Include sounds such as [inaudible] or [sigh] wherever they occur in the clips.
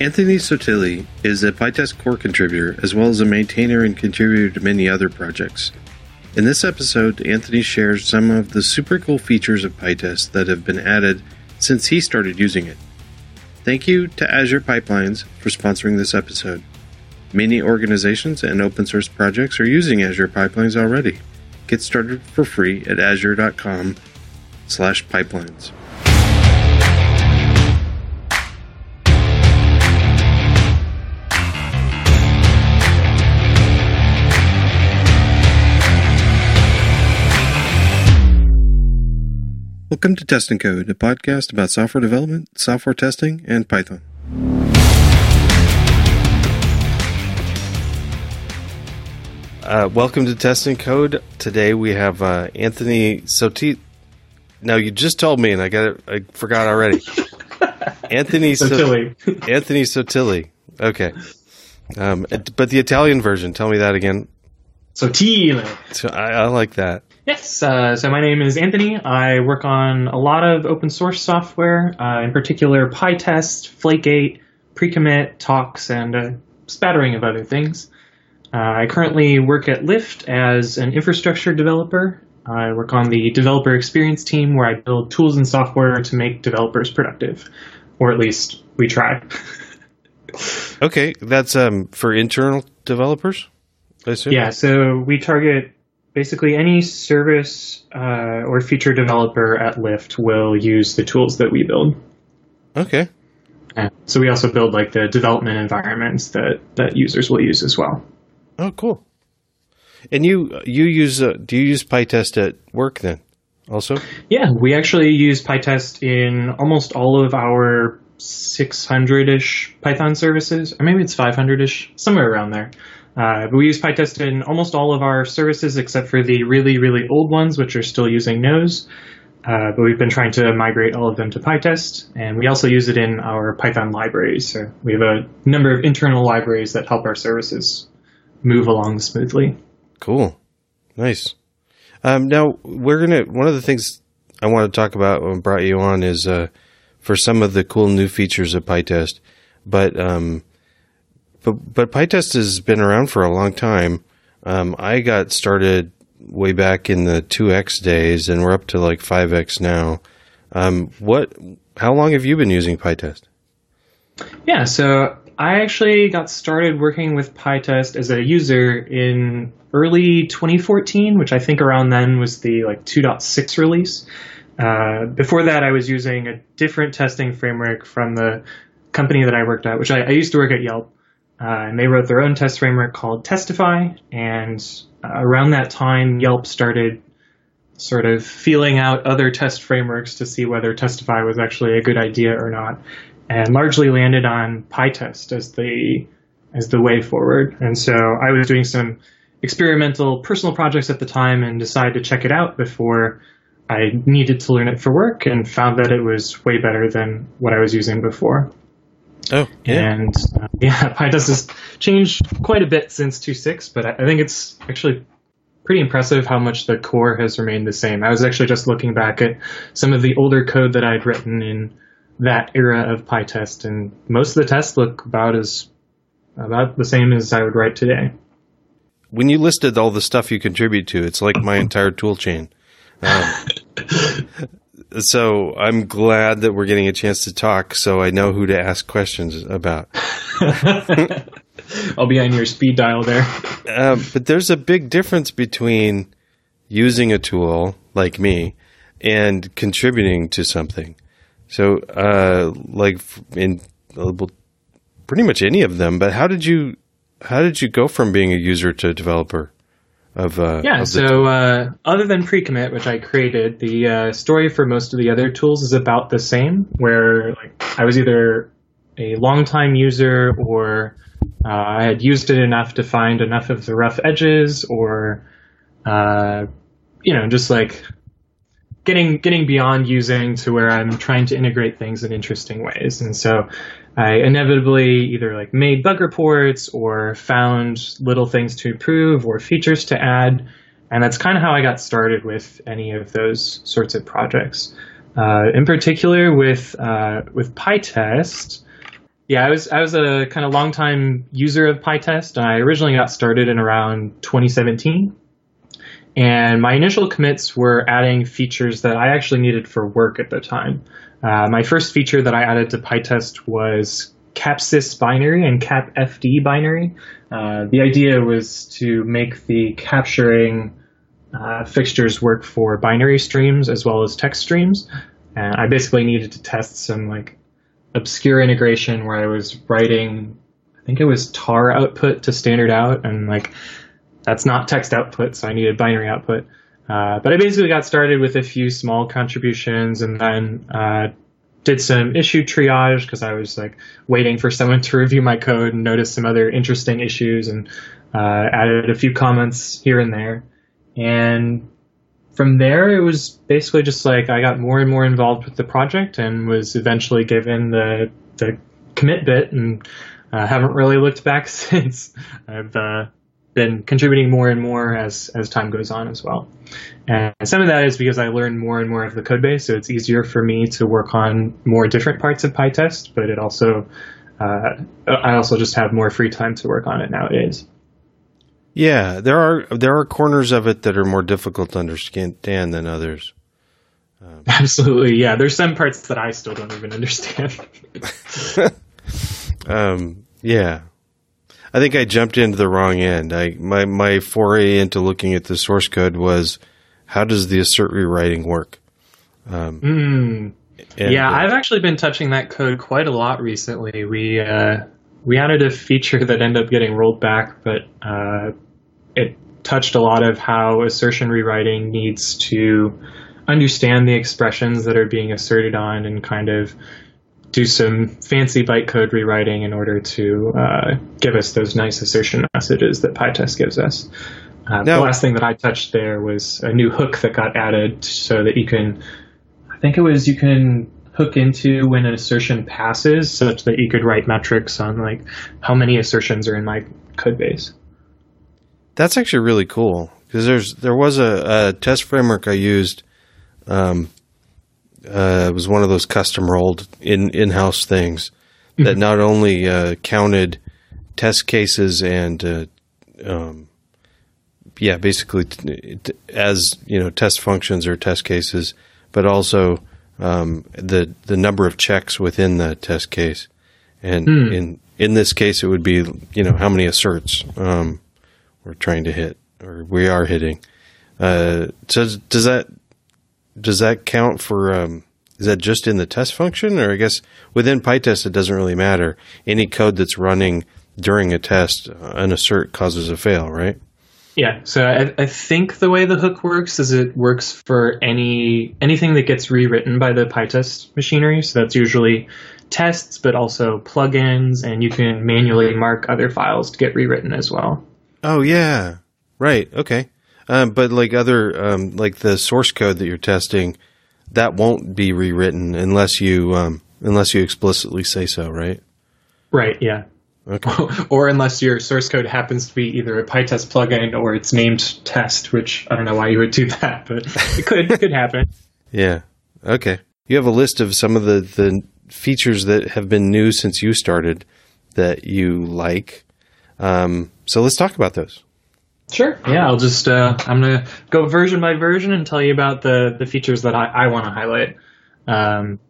Anthony Sottile is a PyTest core contributor as well as a maintainer and contributor to many other projects. In this episode, Anthony shares some of the super cool features of PyTest that have been added since he started using it. Thank you to Azure Pipelines for sponsoring this episode. Many organizations and open source projects are using Azure Pipelines already. Get started for free at azure.com Welcome to Test and Code, a podcast about software development, software testing, and Python. Uh, welcome to Test and Code. Today we have uh, Anthony Sotit. Now you just told me, and I got it. I forgot already. [laughs] Anthony Sotilli. So- [laughs] Anthony Sotilli. Okay, um, but the Italian version. Tell me that again. Sotilli. So I, I like that. Yes. Uh, so my name is Anthony. I work on a lot of open source software, uh, in particular PyTest, Flake8, Precommit, tox, and a spattering of other things. Uh, I currently work at Lyft as an infrastructure developer. I work on the developer experience team where I build tools and software to make developers productive, or at least we try. Okay, that's um, for internal developers. I assume? Yeah, so we target basically any service uh, or feature developer at Lyft will use the tools that we build. Okay. And so we also build like the development environments that that users will use as well. Oh, cool. And you you use uh, do you use PyTest at work then? Also? Yeah, we actually use PyTest in almost all of our 600-ish Python services, or maybe it's 500-ish, somewhere around there. Uh, but we use PyTest in almost all of our services except for the really, really old ones, which are still using Nose. Uh, but we've been trying to migrate all of them to PyTest, and we also use it in our Python libraries. So we have a number of internal libraries that help our services move along smoothly. Cool. Nice. Um, now we're gonna. One of the things I want to talk about brought you on is uh, for some of the cool new features of PyTest, but um, but but PyTest has been around for a long time. Um, I got started way back in the two X days, and we're up to like five X now. Um, what? How long have you been using PyTest? Yeah, so I actually got started working with PyTest as a user in early 2014, which I think around then was the like 2.6 release. Uh, before that, I was using a different testing framework from the company that I worked at, which I, I used to work at Yelp. Uh, and they wrote their own test framework called Testify. And uh, around that time, Yelp started sort of feeling out other test frameworks to see whether Testify was actually a good idea or not, and largely landed on PyTest as the as the way forward. And so I was doing some experimental personal projects at the time and decided to check it out before I needed to learn it for work and found that it was way better than what I was using before. Oh, yeah. And uh, [laughs] yeah, PyTest has changed quite a bit since 2.6, but I, I think it's actually pretty impressive how much the core has remained the same. I was actually just looking back at some of the older code that I'd written in that era of PyTest, and most of the tests look about as about the same as I would write today. When you listed all the stuff you contribute to, it's like my [laughs] entire tool chain. Um, so I'm glad that we're getting a chance to talk, so I know who to ask questions about. [laughs] I'll be on your speed dial there. Um, [laughs] but there's a big difference between using a tool like me and contributing to something. So, uh, like in pretty much any of them. But how did you how did you go from being a user to a developer? Of uh, yeah, of so uh, other than pre-commit, which I created, the uh, story for most of the other tools is about the same. Where like I was either a longtime user or uh, I had used it enough to find enough of the rough edges, or uh, you know, just like getting getting beyond using to where I'm trying to integrate things in interesting ways. And so I inevitably either like made bug reports or found little things to improve or features to add. And that's kind of how I got started with any of those sorts of projects. Uh, in particular, with uh, with PyTest, Yeah, I was I was a kind of long time user of PyTest. I originally got started in around 2017, and my initial commits were adding features that I actually needed for work at the time. Uh, my first feature that I added to PyTest was capsys binary and capfd binary. Uh, the idea was to make the capturing uh, fixtures work for binary streams as well as text streams. And I basically needed to test some like obscure integration where I was writing, I think it was tar output to standard out, and like that's not text output, so I needed binary output. Uh, but I basically got started with a few small contributions and then uh, did some issue triage because I was like waiting for someone to [laughs] review my code and notice some other interesting issues and uh, added a few comments here and there. And from there, it was basically just like I got more and more involved with the project and was eventually given the the commit bit and uh, haven't really looked back [laughs] since. I've uh, been contributing more and more as as time goes on as well. And some of that is because I learned more and more of the code base, so it's easier for me to work on more different parts of PyTest. But it also uh, I also just have more free time to work on it nowadays. Yeah, there are there are corners of it that are more difficult to understand than others. Um, [laughs] Absolutely, yeah. There's some parts that I still don't even understand. [laughs] um, yeah, I think I jumped into the wrong end. I my my foray into looking at the source code was how does the assert rewriting work? Um, mm. yeah, I've actually been touching that code quite a lot recently. We uh, we added a feature that ended up getting rolled back, but uh, it touched a lot of how assertion rewriting needs to understand the expressions that are being asserted on and kind of do some fancy bytecode rewriting in order to uh, give us those nice assertion messages that PyTest gives us. Uh, now, the last thing that I touched there was a new hook that got added so that you can, I think it was you can hook into when an assertion passes such that you could write metrics on like how many assertions are in my code base. That's actually really cool because there's there was a, a, test framework I used um, uh, it was one of those custom rolled in in house things that mm-hmm. not only uh, counted test cases and uh, um, yeah, basically t- t- as you know test functions or test cases, but also um, the the number of checks within the test case, and mm. in in this case, it would be you know how many asserts um, we're trying to hit or we are hitting. Uh, so does that does that count for? Um, is that just in the test function, or I guess within PyTest it doesn't really matter. Any code that's running during a test, uh, an assert causes a fail, right? Yeah. So I, I, think the way the hook works is it works for any anything that gets rewritten by the PyTest machinery. So that's usually tests, but also plugins, and you can manually mark other files to get rewritten as well. Oh yeah, right. Okay. Um, but like other, um, like the source code that you're testing, that won't be rewritten unless you um, unless you explicitly say so, right? Right. Yeah. Okay. [laughs] or unless your source code happens to be either a PyTest plugin or it's named test, which I don't know why you would do that, but it could could happen. [laughs] [laughs] Yeah. Okay. You have a list of some of the the features that have been new since you started that you like. Um, so let's talk about those. Sure. Yeah, I'll just uh, I'm gonna go version by version and tell you about the the features that I, I want to highlight. Um,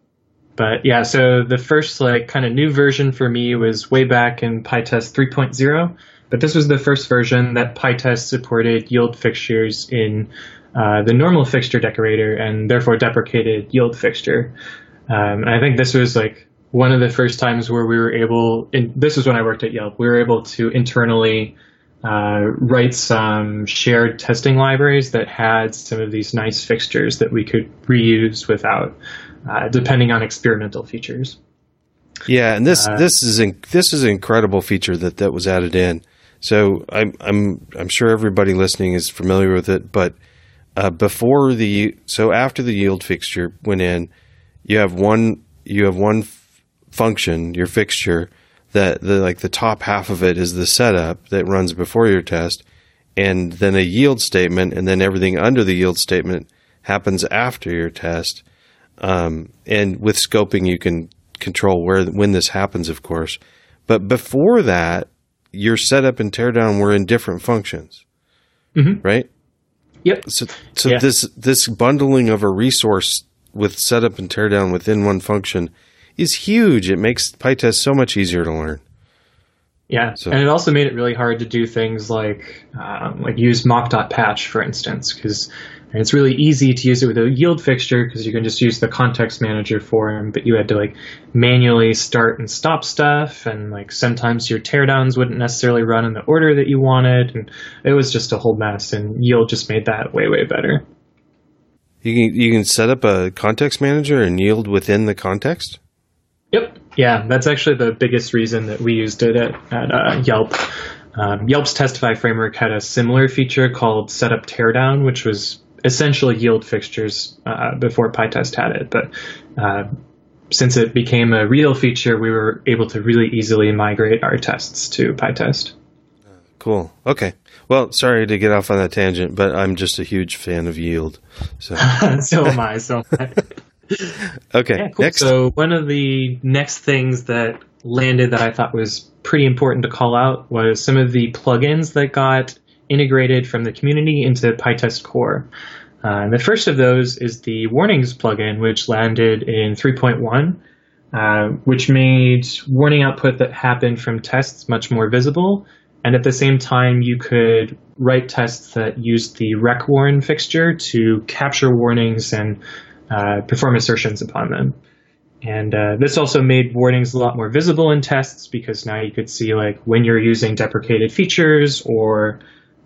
but yeah, so the first like kind of new version for me was way back in PyTest 3.0. But this was the first version that PyTest supported yield fixtures in uh, the normal fixture decorator and therefore deprecated yield fixture. Um, and I think this was like one of the first times where we were able. In, this was when I worked at Yelp. We were able to internally uh, write some shared testing libraries that had some of these nice fixtures that we could reuse without, uh, depending on experimental features. Yeah, and this uh, this is in, this is an incredible feature that that was added in. So I'm I'm I'm sure everybody listening is familiar with it, but uh, before the so after the yield fixture went in, you have one you have one f- function your fixture that the like the top half of it is the setup that runs before your test, and then a yield statement, and then everything under the yield statement happens after your test. Um, and with scoping, you can control where when this happens, of course. But before that, your setup and teardown were in different functions, Mhm. right? Yep. So, so Yeah. this this bundling of a resource with setup and teardown within one function is huge. It makes PyTest so much easier to learn. Yeah, So- and it also made it really hard to do things like um, like use mock.patch, for instance, because it's really easy to use it with a yield fixture because you can just use the context manager for them, but you had to like manually start and stop stuff, and like sometimes your teardowns wouldn't necessarily run in the order that you wanted, and it was just a whole mess. And yield just made that way way better. You can you can set up a context manager and yield within the context. Yep. Yeah, that's actually the biggest reason that we used it at, at uh, Yelp. Um, Yelp's Testify framework had a similar feature called Setup Teardown, which was essentially yield fixtures uh, before PyTest had it. But uh, since it became a real feature, we were able to really easily migrate our tests to PyTest. Cool. Okay. Well, sorry to get off on that tangent, but I'm just a huge fan of yield. So [laughs] so am I. So am I. [laughs] [laughs] okay. Yeah, cool. Next. So one of the next things that landed that I thought was pretty important to call out was some of the plugins that got integrated from the community into PyTest Core. Uh, and the first of those is the warnings plugin, which landed in 3.1, uh, which made warning output that happened from tests much more visible. And at the same time, you could write tests that used the recwarn fixture to capture warnings and uh, perform assertions upon them. And uh, this also made warnings a lot more visible in tests because now you could see like when you're using deprecated features or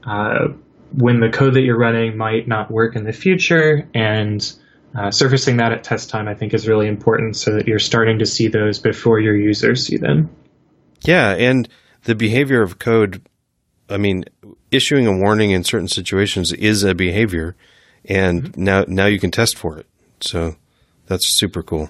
uh, when the code that you're running might not work in the future. And uh, surfacing that at test time, I think, is really important so that you're starting to see those before your users see them. Yeah, and the behavior of code. I mean, issuing a warning in certain situations is a behavior, and now now you can test for it. So that's super cool.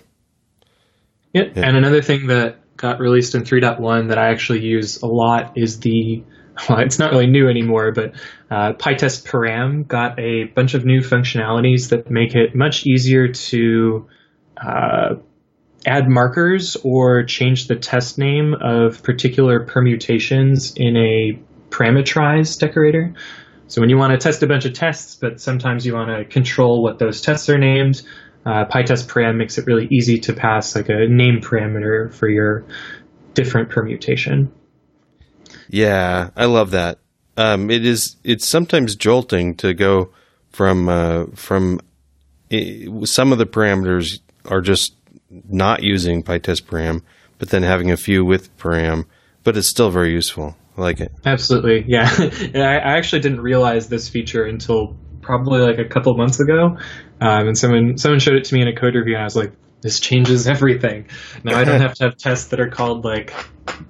Yeah. And another thing that got released in 3.1 that I actually use a lot is the, [laughs] well, it's not really new anymore, but uh, PyTest Param got a bunch of new functionalities that make it much easier to uh, add markers or change the test name of particular permutations in a parameterize decorator. So when you want to test a bunch of tests, but sometimes you want to control what those tests are named, uh, PyTest param makes it really easy to pass like a name parameter for your different permutation. Yeah, I love that. Um, it is. It's sometimes jolting to go from uh, from i some of the parameters are just not using PyTest param, but then having a few with param. But it's still very useful. I like it. Absolutely, yeah. [laughs] I, I actually didn't realize this feature until probably like a couple months ago, um, and someone someone showed it to me in a code review, and I was like, "This changes [laughs] everything." Now I don't have to have tests that are called like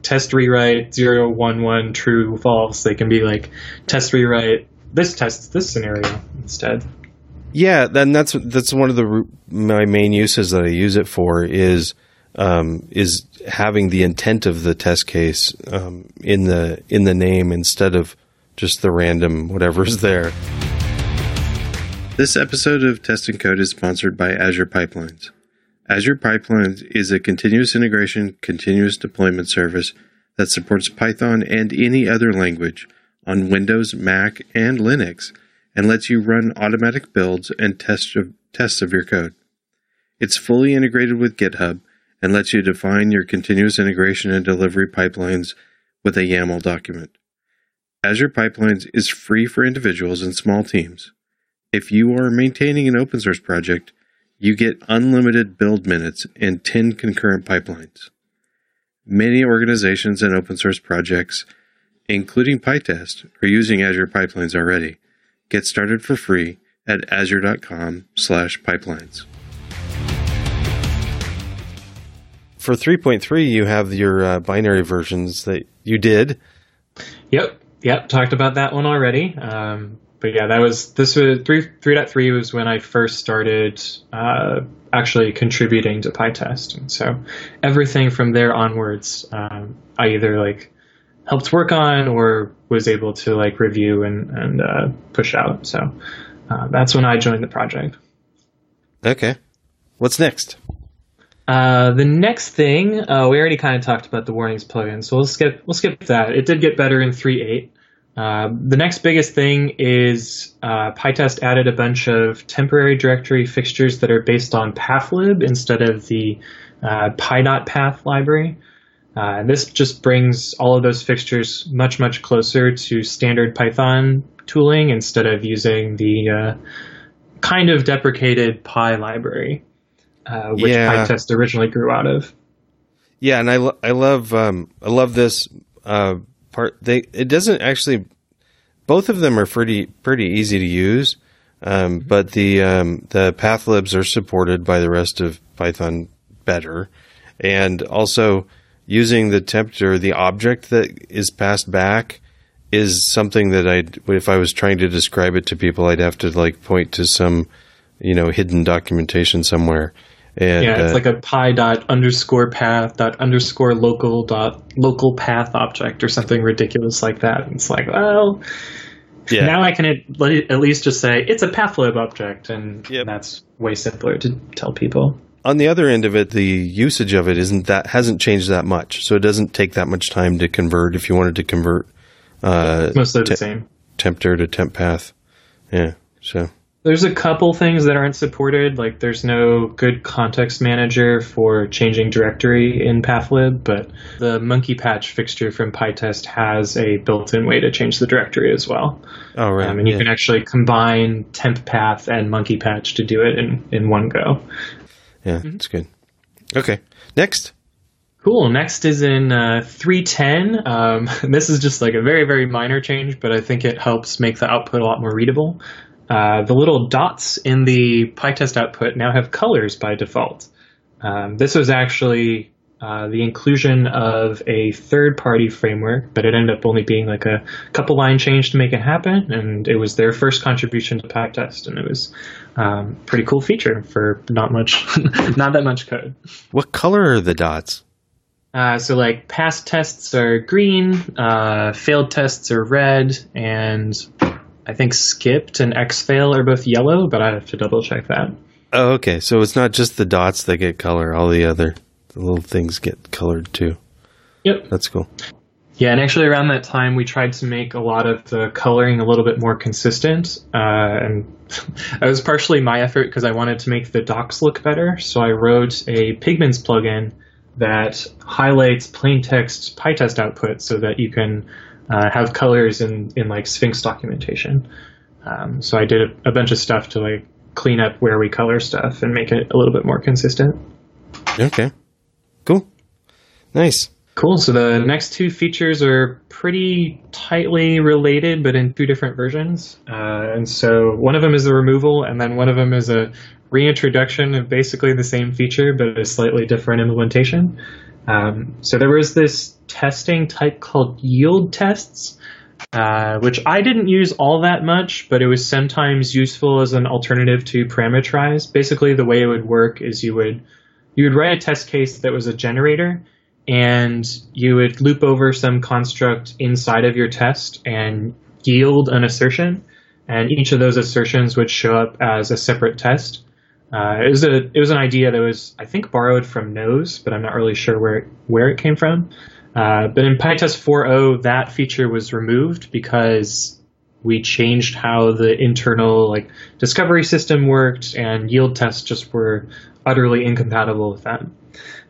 test rewrite zero one one true false. They can be like test rewrite this tests this scenario instead. Yeah, then that's that's one of the my main uses that I use it for is um, is having the intent of the test case um, in the in the name instead of just the random whatever's there. This episode of Test and Code is sponsored by Azure Pipelines. Azure Pipelines is a continuous integration, continuous deployment service that supports Python and any other language on Windows, Mac, and Linux and lets you run automatic builds and test of, tests of your code. It's fully integrated with GitHub and lets you define your continuous integration and delivery pipelines with a YAML document. Azure Pipelines is free for individuals and small teams. If you are maintaining an open source project, you get unlimited build minutes and 10 concurrent pipelines. Many organizations and open source projects, including PyTest, are using Azure Pipelines already. Get started for free at azure.com For 3.3, you have your uh, binary versions that you did. Yep, yep. Talked about that one already. Um, but yeah, that was this was three three point three was when I first started uh, actually contributing to PyTest, and so everything from there onwards, um, I either like helped work on or was able to like review and and uh, push out. So uh, that's when I joined the project. Okay. What's next? Uh, the next thing, uh, we already kind of talked about the warnings plugin, so we'll skip we'll skip that. It did get better in 3.8. Uh, the next biggest thing is uh, PyTest added a bunch of temporary directory fixtures that are based on pathlib instead of the uh, py.path library. Uh, this just brings all of those fixtures much, much closer to standard Python tooling instead of using the uh, kind of deprecated Py library, uh, which Yeah. PyTest originally grew out of. Yeah, and I, lo- I love um, I love this uh, part. They it doesn't actually. Both of them are pretty pretty easy to use, um, but the um, the pathlibs are supported by the rest of Python better, and also using the temperature, the object that is passed back is something that I if I was trying to describe it to people, I'd have to like point to some you know hidden documentation somewhere. And, Yeah, it's uh, like a pi dot underscore path dot underscore local dot local path object or something ridiculous like that. And It's like, well, yeah. now I can at, least just say it's a pathlib object, and Yep. that's way simpler to tell people. on the other end of it, the usage of it isn't that hasn't changed that much. So it doesn't take that much time to convert if you wanted to convert uh, Mostly the Te- same. tmpdir to temp path. Yeah. So There's a couple things that aren't supported, like there's no good context manager for changing directory in pathlib, but the monkey patch fixture from PyTest has a built-in way to change the directory as well. oh right. Um, and you yeah. can actually combine temp path and monkey patch to do it in, in one go. yeah, that's good. Okay. Next. Cool. Next is in uh, 310. Um, [laughs] this is just like a very, very minor change, but I think it helps make the output a lot more readable. Uh, the little dots in the PyTest output now have colors by default. Um, this was actually uh, the inclusion of a third party framework, but it ended up only being like a couple line change to make it happen. And it was their first contribution to PyTest, and it was um, pretty cool feature for not much, [laughs] not that much code. What color are the dots? Uh, so like past tests are green, uh, failed tests are red, and I think skipped and xfail are both yellow, but I have to double check that. Oh, okay. So it's not just the dots that get color; all the other the little things get colored too. Yep. That's cool. Yeah, and actually around that time we tried to make a lot of the coloring a little bit more consistent, uh, and [laughs] it was partially my effort because I wanted to make the docs look better. So I wrote a Pygments plugin that highlights plain text PyTest output so that you can uh, have colors in, in like Sphinx documentation. Um, so I did a, a bunch of stuff to like clean up where we color stuff and make it a little bit more consistent. Okay. Cool. Nice. Cool. So the next two features are pretty tightly related, but in two different versions. Uh, and so one of them is the removal, and then one of them is a reintroduction of basically the same feature, but a slightly different implementation. Um, so there was this testing type called yield tests, uh, which I didn't use all that much, but it was sometimes useful as an alternative to parameterize. Basically, the way it would work is you would you would write a test case that was a generator, and you would loop over some construct inside of your test and yield an assertion, and each of those assertions would show up as a separate test. Uh, it was a it was an idea that was I think borrowed from Nose, but I'm not really sure where where it came from. Uh, but in PyTest 4.0, that feature was removed because we changed how the internal like discovery system worked, and yield tests just were utterly incompatible with that.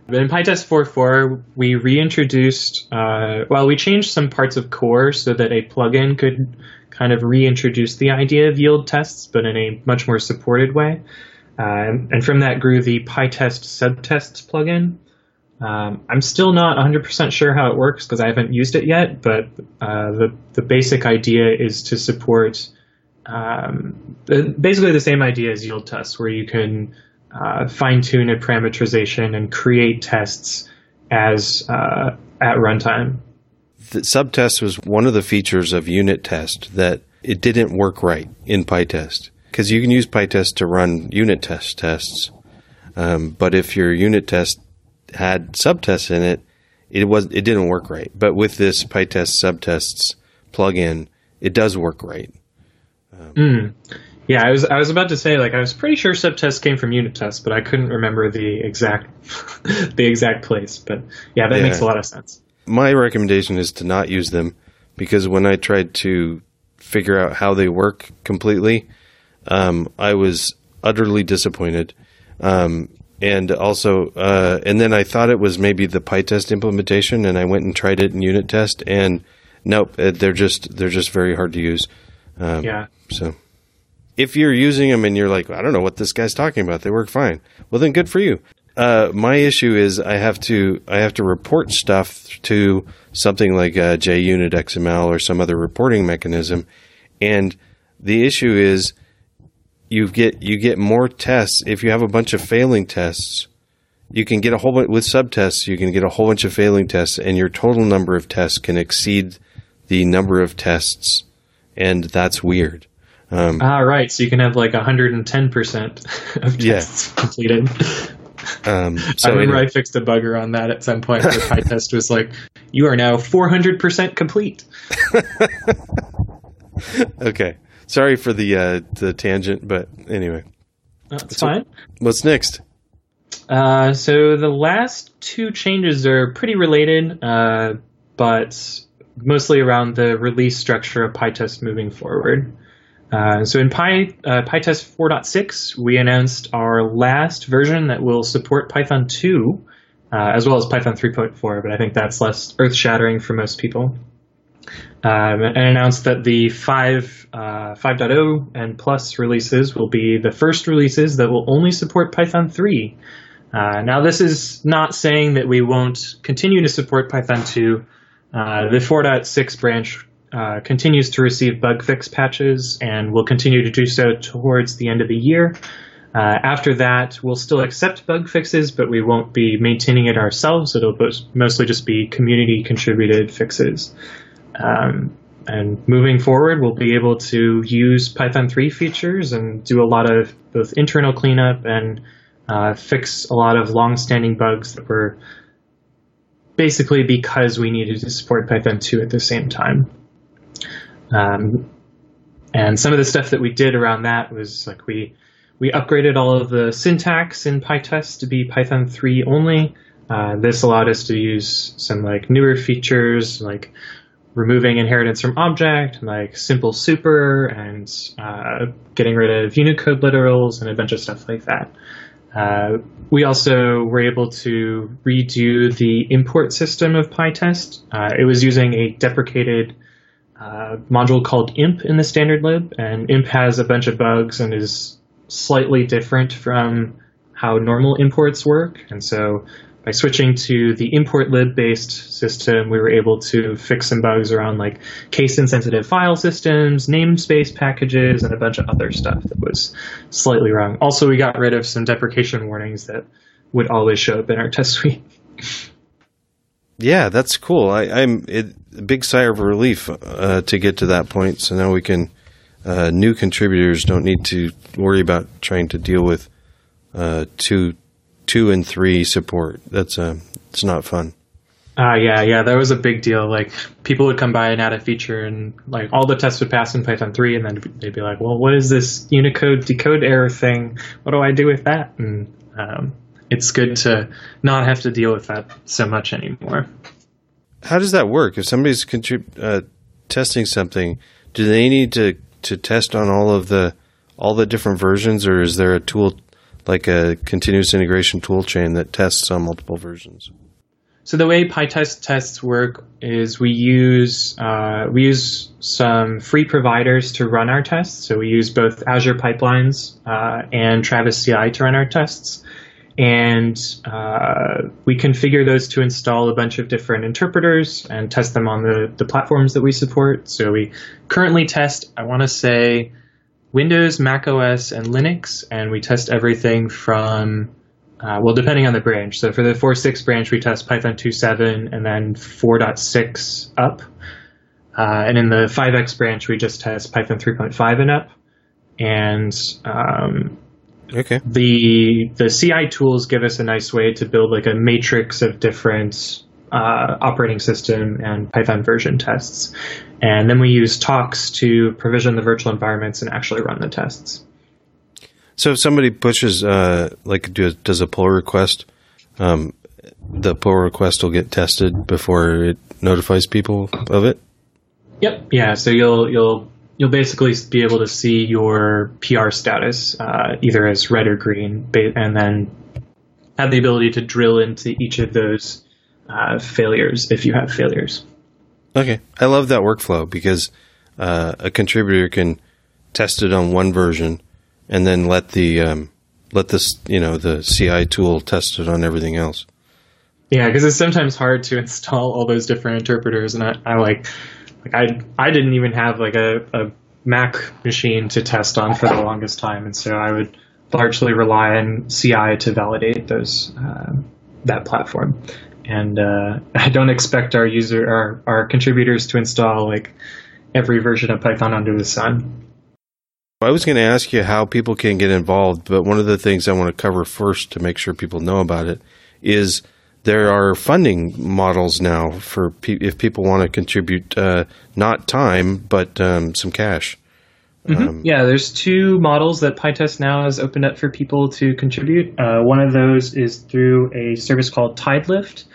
But in PyTest 4.4, we reintroduced, uh, well, we changed some parts of core so that a plugin could kind of reintroduce the idea of yield tests, but in a much more supported way. Uh, and from that grew the PyTest subtests plugin. Um, I'm still not 100% sure how it works because I haven't used it yet, but uh, the, the basic idea is to support um, basically the same idea as yield tests, where you can uh, fine tune a parameterization and create tests as uh, at runtime. The subtest was one of the features of unit test that it didn't work right in PyTest because you can use PyTest to run unit test tests, um, but if your unit test had subtests in it, it was it didn't work right. But with this PyTest subtests plugin, it does work right. Yeah, I was I was about to say like I was pretty sure subtests came from unit tests, but I couldn't remember the exact [laughs] the exact place. But yeah, that Yeah. makes a lot of sense. My recommendation is to not use them because when I tried to figure out how they work completely, um, I was utterly disappointed. Um, and also, uh, and then I thought it was maybe the PyTest implementation, and I went and tried it in unit test, and nope, uh, they're just they're just very hard to use. Um, Yeah. So, if you're using them and you're like, I don't know what this guy's talking about, they work fine. Well, then good for you. Uh, my issue is I have to I have to report stuff to something like uh, JUnit XML or some other reporting mechanism, and the issue is you get you get more tests if you have a bunch of failing tests. You can get a whole bunch with subtests. You can get a whole bunch of failing tests, and your total number of tests can exceed the number of tests, and that's weird. Um, Ah, right. So you can have like 110 percent of Yeah. tests [laughs] completed. um, I so remember anyway. I fixed a bugger on that at some point. Where PyTest [laughs] was like, "You are now 400 percent complete." [laughs] okay. Sorry for the uh, the tangent, but anyway, That's So- fine. what's next? Uh, so the last two changes are pretty related, uh, but mostly around the release structure of PyTest moving forward. Uh, so in Py, uh, PyTest 4.6, we announced our last version that will support Python 2, uh, as well as Python 3.4, but I think that's less earth-shattering for most people. Um, and announced that the 5, uh, 5.0 and plus releases will be the first releases that will only support Python 3. Uh, now, this is not saying that we won't continue to support Python 2. Uh, the 4.6 branch uh, continues to receive bug fix patches and will continue to do so towards the end of the year. Uh, after that, we'll still accept bug fixes, but we won't be maintaining it ourselves. It'll mostly just be community contributed fixes. Um, and moving forward, we'll be able to use Python 3 features and do a lot of both internal cleanup and uh, fix a lot of long-standing bugs that were basically because we needed to support Python 2 at the same time. Um, and some of the stuff that we did around that was like we we upgraded all of the syntax in PyTest to be Python 3 only. Uh, this allowed us to use some like newer features like removing inheritance from object, like simple super, and uh, getting rid of Unicode literals and a bunch of stuff like that. Uh, we also were able to redo the import system of PyTest. Uh, it was using a deprecated uh, module called IMP in the standard lib, and IMP has a bunch of bugs and is slightly different from how normal imports work. And so by switching to the importlib based system, we were able to fix some bugs around like case insensitive file systems, namespace packages, and a bunch of other stuff that was slightly wrong. Also, we got rid of some deprecation warnings that would always show up in our [laughs] test suite. Yeah, that's cool. I, I'm it, a big sigh of relief uh, to get to that point. So now we can uh, new contributors don't need to worry about trying to deal with uh, two two and three support. That's a it's not fun. Uh, yeah, yeah, that was a big deal. Like, people would come by and add a feature, and like all the tests would pass in Python 3, and then they'd be like, well, what is this Unicode decode error thing? What do I do with that? And um, it's good to not have to deal with that so much anymore. How does that work? If somebody's contrib- uh, testing something, do they need to, to test on all of the all the different versions, or is there a tool like a continuous integration tool chain that tests on multiple versions? So the way PyTest tests work is we use uh, we use some free providers to run our tests. So we use both Azure pipelines uh, and Travis CI to run our tests, and uh, we configure those to install a bunch of different interpreters and test them on the the platforms that we support. So we currently test, I want to say, Windows, Mac OS, and Linux, and we test everything from uh, well, depending on the branch. So for the 4.6 branch, we test Python 2.7 and then 4.6 up. Uh, and in the 5x branch, we just test Python 3.5 and up. And um, Okay. the the CI tools give us a nice way to build like a matrix of different uh, operating system and Python version tests. And then we use tox to provision the virtual environments and actually run the tests. So if somebody pushes, uh, like, does a pull request, um, the pull request will get tested before it notifies people of it. Yep. Yeah. So you'll you'll you'll basically be able to see your PR status uh, either as red or green, and then have the ability to drill into each of those uh, failures if you have failures. Okay, I love that workflow because uh, a contributor can test it on one version and then let the um, let this you know the CI tool test it on everything else. Yeah, because it's sometimes hard to install all those different interpreters, and I, I like like I I didn't even have like a, a Mac machine to test on for the longest time, and so I would largely rely on CI to validate those uh, that platform. And uh, [laughs] I don't expect our user our, our contributors to install like every version of Python under the sun. I was going to ask you how people can get involved, but one of the things I want to cover first to make sure people know about it is there are funding models now for pe- if people want to contribute uh, not time but um, some cash. Mm-hmm. Um, yeah, there's two models that PyTest now has opened up for people to contribute. Uh, one of those is through a service called TideLift.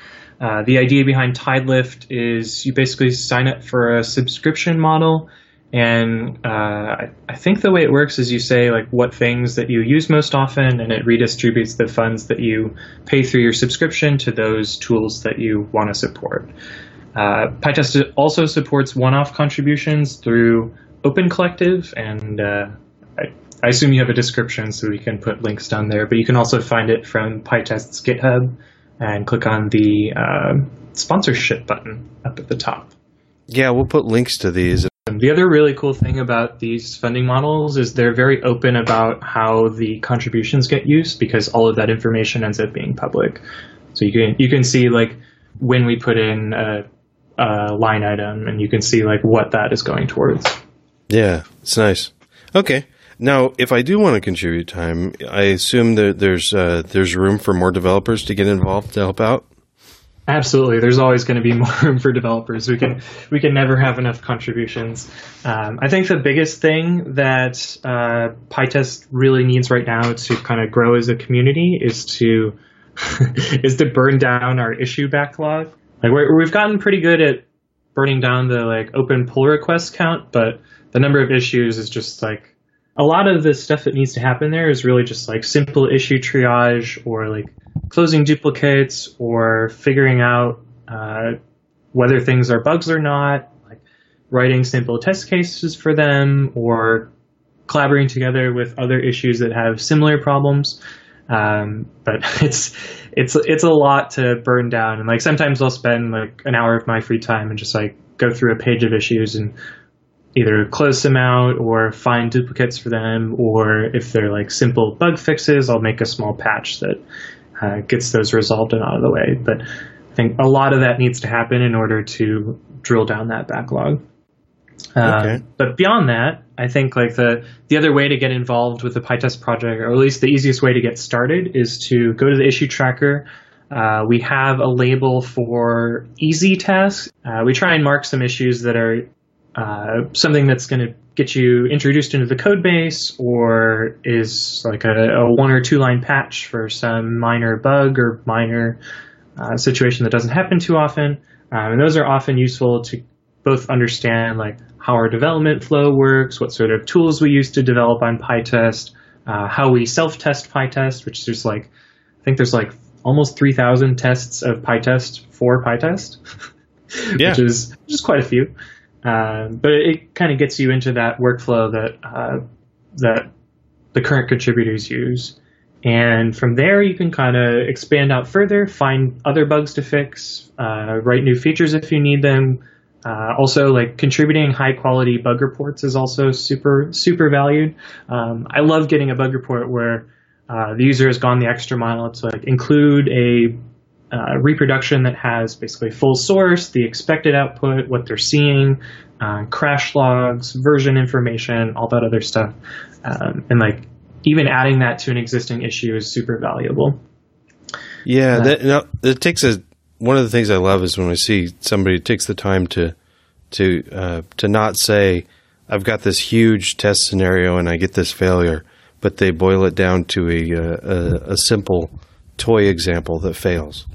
Uh, the idea behind TideLift is you basically sign up for a subscription model, and uh, I, I, think the way it works is you say like what things that you use most often, and it redistributes the funds that you pay through your subscription to those tools that you want to support. Uh, PyTest also supports one-off contributions through Open Collective, and uh, I, I, assume you have a description so we can put links down there. But you can also find it from PyTest's GitHub and click on the uh, sponsorship button up at the top. Yeah, we'll put links to these. The other really cool thing about these funding models is they're very open about how the contributions get used because all of that information ends up being public. So you can you can see like when we put in a, a line item and you can see like what that is going towards. Yeah, it's nice. Okay. Now, if I do want to contribute time, I assume that there's uh, there's room for more developers to get involved to help out. Absolutely, there's always going to be [laughs] more room for developers. We can we can never have enough contributions. Um, I think the biggest thing that uh, PyTest really needs right now to kind of grow as a community is to [laughs] is to burn down our issue backlog. Like we have gotten pretty good at burning down the like open pull request count, but the number of issues is just like a lot of the stuff that needs to happen there is really just like simple issue triage or like closing duplicates or figuring out uh, whether things are bugs or not, like writing simple test cases for them or collaborating together with other issues that have similar problems. Um, but [laughs] it's it's it's a lot to burn down, and like sometimes I'll spend like an hour of my free time and just like go through a page of issues and either close them out or find duplicates for them, or if they're like simple bug fixes, I'll make a small patch that uh, gets those resolved and out of the way. But I think a lot of that needs to happen in order to drill down that backlog. Uh, okay. But beyond that, I think like the the other way to get involved with the PyTest project, or at least the easiest way to get started, is to go to the issue tracker. Uh, we have a label for easy tasks. Uh, we try and mark some issues that are uh, something that's going to get you introduced into the code base or is like a, a one or two line patch for some minor bug or minor uh, situation that doesn't happen too often. Um, and those are often useful to both understand like how our development flow works, what sort of tools we use to develop on PyTest, uh, how we self-test PyTest, which there's like, I think there's like almost 3,000 tests of PyTest for PyTest, [laughs] yeah. which is which is quite a few. Uh, but it kind of gets you into that workflow that uh, that the current contributors use. And from there, you can kind of expand out further, find other bugs to fix, uh, write new features if you need them. Uh, also, like contributing high quality bug reports is also super super valued. Um, I love getting a bug report where uh, the user has gone the extra mile to like include a uh, reproduction that has basically full source, the expected output, what they're seeing, uh, crash logs, version information, all that other stuff. Um, and like even adding that to an existing issue is super valuable. Yeah, uh, that, no, it takes a one of the things I love is when I see somebody takes the time to to uh, to not say I've got this huge test scenario and I get this failure, but they boil it down to a a, a simple toy example that fails.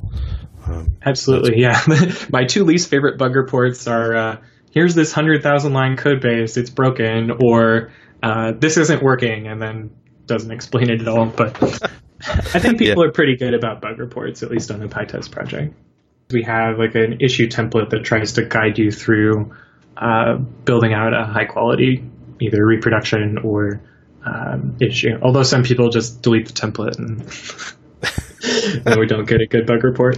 Um, Absolutely, yeah. [laughs] My two least favorite bug reports are uh, here's this hundred thousand line code base, it's broken, or uh, this isn't working, and then doesn't explain it at all. But I think [laughs] people yeah. are pretty good about bug reports, at least on the PyTest project. We have like an issue template that tries to guide you through uh, building out a high quality either reproduction or um, issue. Although some people just delete the template and, [laughs] [laughs] and we don't get a good bug report.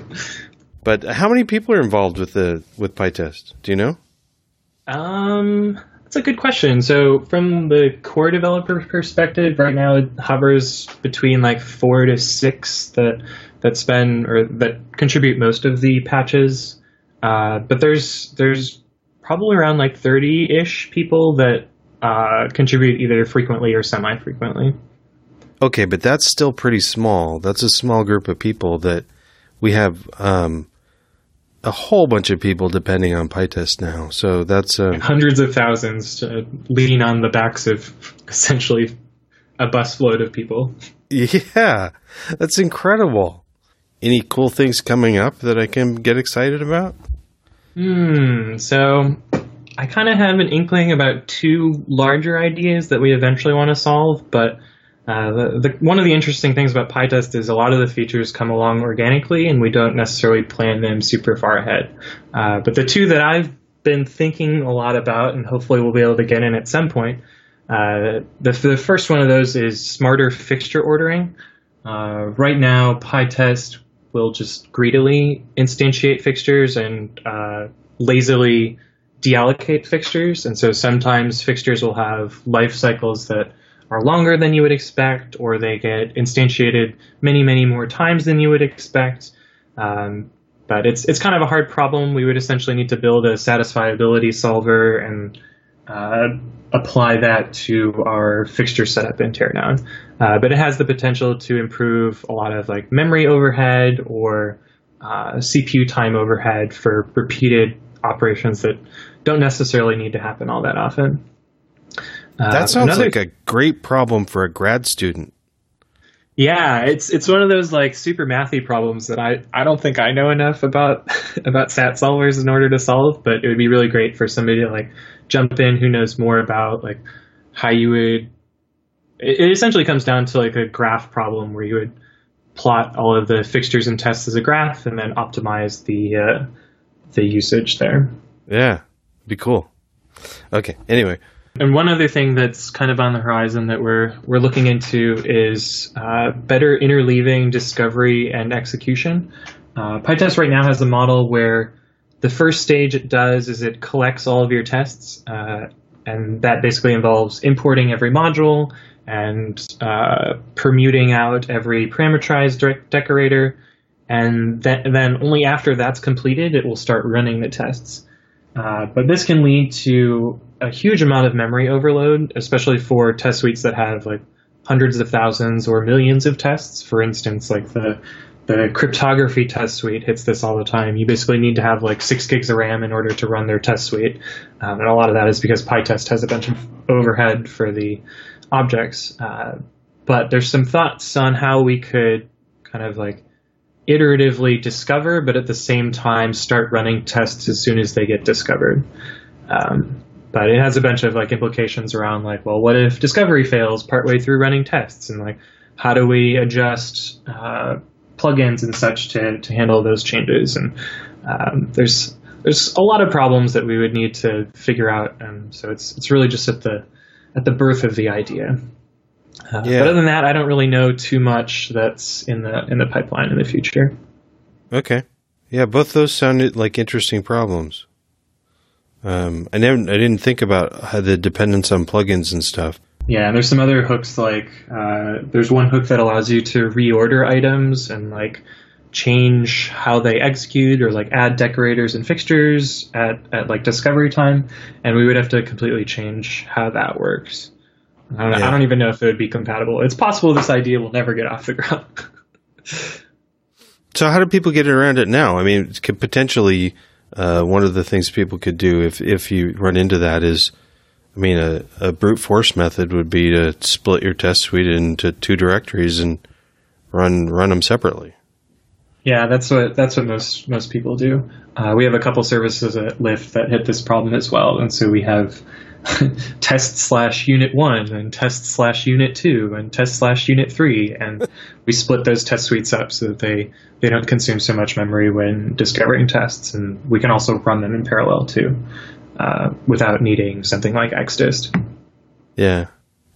But how many people are involved with the with PyTest? Do you know? Um, that's a good question. So, from the core developer perspective, right now it hovers between like four to six that that spend or that contribute most of the patches. Uh, but there's there's probably around like thirty ish people that uh, contribute either frequently or semi frequently. Okay, but that's still pretty small. That's a small group of people that we have. Um, a whole bunch of people depending on PyTest now. So that's uh, hundreds of thousands leaning on the backs of essentially a busload of people. Yeah, that's incredible. Any cool things coming up that I can get excited about? Hmm. So I kind of have an inkling about two larger ideas that we eventually want to solve, but uh, the, the, one of the interesting things about PyTest is a lot of the features come along organically, and we don't necessarily plan them super far ahead. Uh, but the two that I've been thinking a lot about, and hopefully we'll be able to get in at some point, uh, the, the first one of those is smarter fixture ordering. Uh, right now, PyTest will just greedily instantiate fixtures and uh, lazily deallocate fixtures, and so sometimes fixtures will have life cycles that are longer than you would expect, or they get instantiated many, many more times than you would expect. Um, but it's it's kind of a hard problem. We would essentially need to build a satisfiability solver and uh, apply that to our fixture setup in Teardown. Uh, but it has the potential to improve a lot of like memory overhead or uh, CPU time overhead for repeated operations that don't necessarily need to happen all that often. Uh, that sounds another, like a great problem for a grad student. Yeah, it's it's one of those like super mathy problems that I, I don't think I know enough about [laughs] about sat solvers in order to solve, but it would be really great for somebody to like jump in who knows more about like how you would it, it essentially comes down to like a graph problem where you would plot all of the fixtures and tests as a graph and then optimize the uh, the usage there. Yeah, be cool. Okay. Anyway, and one other thing that's kind of on the horizon that we're we're looking into is uh, better interleaving discovery and execution. Uh, PyTest right now has a model where the first stage it does is it collects all of your tests, uh, and that basically involves importing every module and uh, permuting out every parameterized decorator. And then only after that's completed, it will start running the tests. Uh, but this can lead to a huge amount of memory overload, especially for test suites that have like hundreds of thousands or millions of tests. For instance, like the the cryptography test suite hits this all the time. You basically need to have like six gigs of RAM in order to run their test suite, um, and a lot of that is because PyTest has a bunch of overhead for the objects. Uh, but there's some thoughts on how we could kind of like iteratively discover, but at the same time start running tests as soon as they get discovered. Um, but it has a bunch of like implications around like, well, what if discovery fails partway through running tests, and like, how do we adjust uh, plugins and such to to handle those changes? And um, there's there's a lot of problems that we would need to figure out, and so it's it's really just at the at the birth of the idea. Uh, yeah. But other than that, I don't really know too much that's in the in the pipeline in the future. Okay, yeah, both those sounded like interesting problems. Um, I never, I didn't think about the dependence on plugins and stuff. Yeah, and there's some other hooks like uh, there's one hook that allows you to reorder items and like change how they execute or like add decorators and fixtures at, at like discovery time, and we would have to completely change how that works. I don't, yeah. I don't even know if it would be compatible. It's possible this idea will never get off the ground. [laughs] So how do people get around it now? I mean, it could potentially uh, one of the things people could do if if you run into that is, I mean, a, a brute force method would be to split your test suite into two directories and run run them separately. Yeah, that's what that's what most most people do. Uh, we have a couple services at Lyft that hit this problem as well, and so we have [laughs] test slash unit one and test slash unit two and test slash unit three, and [laughs] we split those test suites up so that they they don't consume so much memory when discovering tests, and we can also run them in parallel too, uh, without needing something like Xdist. Yeah.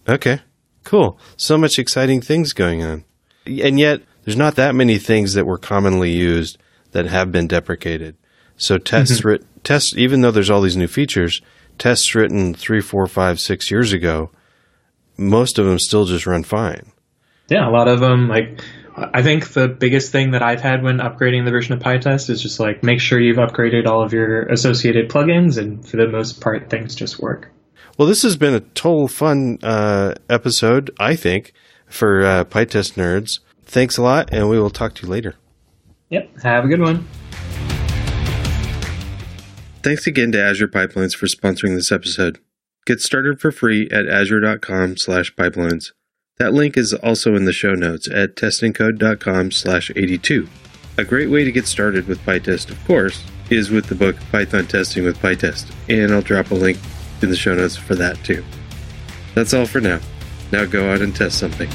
Okay. Cool. So much exciting things going on, and yet there's not that many things that were commonly used that have been deprecated. So tests, mm-hmm. writ- tests, even though there's all these new features, tests written three, four, five, six years ago, most of them still just run fine. Yeah, a lot of them like. I think the biggest thing that I've had when upgrading the version of PyTest is just like make sure you've upgraded all of your associated plugins, and for the most part, things just work. Well, this has been a total fun uh, episode, I think, for uh, PyTest nerds. Thanks a lot, and we will talk to you later. Yep. Have a good one. Thanks again to Azure Pipelines for sponsoring this episode. Get started for free at azure.com slash pipelines. That link is also in the show notes at testandcode.com slash 82. A great way to get started with PyTest, of course, is with the book Python Testing with PyTest, and I'll drop a link in the show notes for that too. That's all for now. Now go out and test something.